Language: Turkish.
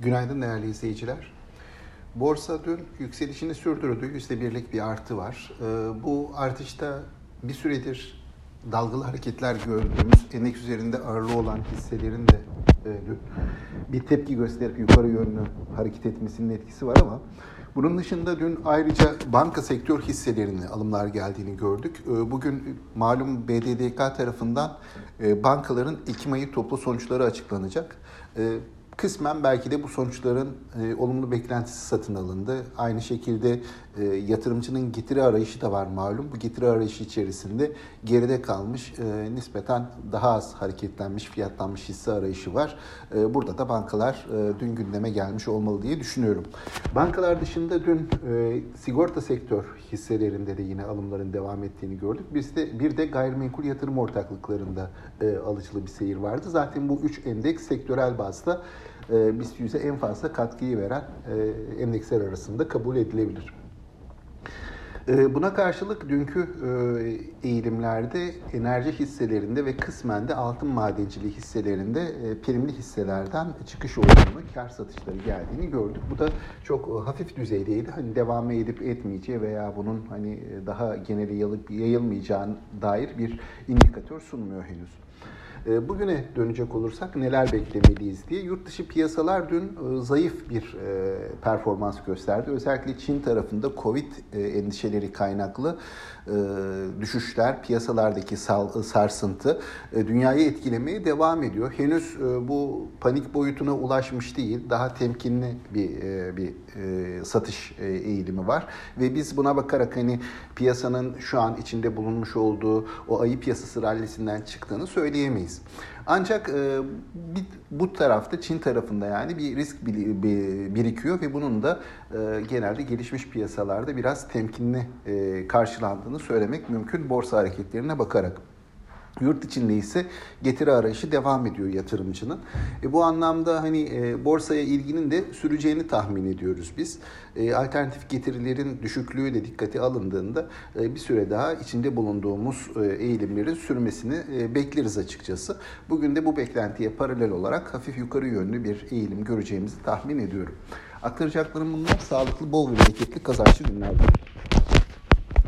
Günaydın değerli izleyiciler. Borsa dün yükselişini sürdürdü. Yüzde birlik bir artı var. Ee, bu artışta bir süredir dalgalı hareketler gördüğümüz endeks üzerinde ağırlığı olan hisselerin de e, bir tepki gösterip yukarı yönlü hareket etmesinin etkisi var ama bunun dışında dün ayrıca banka sektör hisselerine alımlar geldiğini gördük. Ee, bugün malum BDDK tarafından e, bankaların Ekim ayı toplu sonuçları açıklanacak. Kısmen belki de bu sonuçların e, olumlu beklentisi satın alındı. Aynı şekilde e, yatırımcının getiri arayışı da var malum. Bu getiri arayışı içerisinde geride kalmış, e, nispeten daha az hareketlenmiş, fiyatlanmış hisse arayışı var. E, burada da bankalar e, dün gündeme gelmiş olmalı diye düşünüyorum. Bankalar dışında dün e, sigorta sektör hisselerinde de yine alımların devam ettiğini gördük. Biz de bir de gayrimenkul yatırım ortaklıklarında e, alıcılı bir seyir vardı. Zaten bu üç endeks sektörel bazda e, BIST 100'e en fazla katkıyı veren e, endeksler arasında kabul edilebilir. E, buna karşılık dünkü e, eğilimlerde enerji hisselerinde ve kısmen de altın madenciliği hisselerinde primli hisselerden çıkış olduğunu, kar satışları geldiğini gördük. Bu da çok hafif düzeydeydi. Hani devam edip etmeyeceği veya bunun hani daha geneli yayılmayacağına dair bir indikatör sunmuyor henüz. Ee, bugüne dönecek olursak neler beklemeliyiz diye yurt dışı piyasalar dün e, zayıf bir e, performans gösterdi. Özellikle Çin tarafında Covid e, endişeleri kaynaklı düşüşler, piyasalardaki sarsıntı dünyayı etkilemeye devam ediyor. Henüz bu panik boyutuna ulaşmış değil. Daha temkinli bir bir satış eğilimi var ve biz buna bakarak hani piyasanın şu an içinde bulunmuş olduğu o ayı piyasası rallisinden çıktığını söyleyemeyiz diyemeyiz. Ancak e, bu tarafta Çin tarafında yani bir risk birikiyor ve bunun da e, genelde gelişmiş piyasalarda biraz temkinli e, karşılandığını söylemek mümkün borsa hareketlerine bakarak. Yurt içinde ise getiri arayışı devam ediyor yatırımcının. E, bu anlamda hani e, borsaya ilginin de süreceğini tahmin ediyoruz biz. E, alternatif getirilerin düşüklüğü de dikkate alındığında e, bir süre daha içinde bulunduğumuz e, eğilimlerin sürmesini e, bekleriz açıkçası. Bugün de bu beklentiye paralel olarak hafif yukarı yönlü bir eğilim göreceğimizi tahmin ediyorum. Aktaracaklarım bunlar. Sağlıklı, bol ve bereketli, kazançlı günler.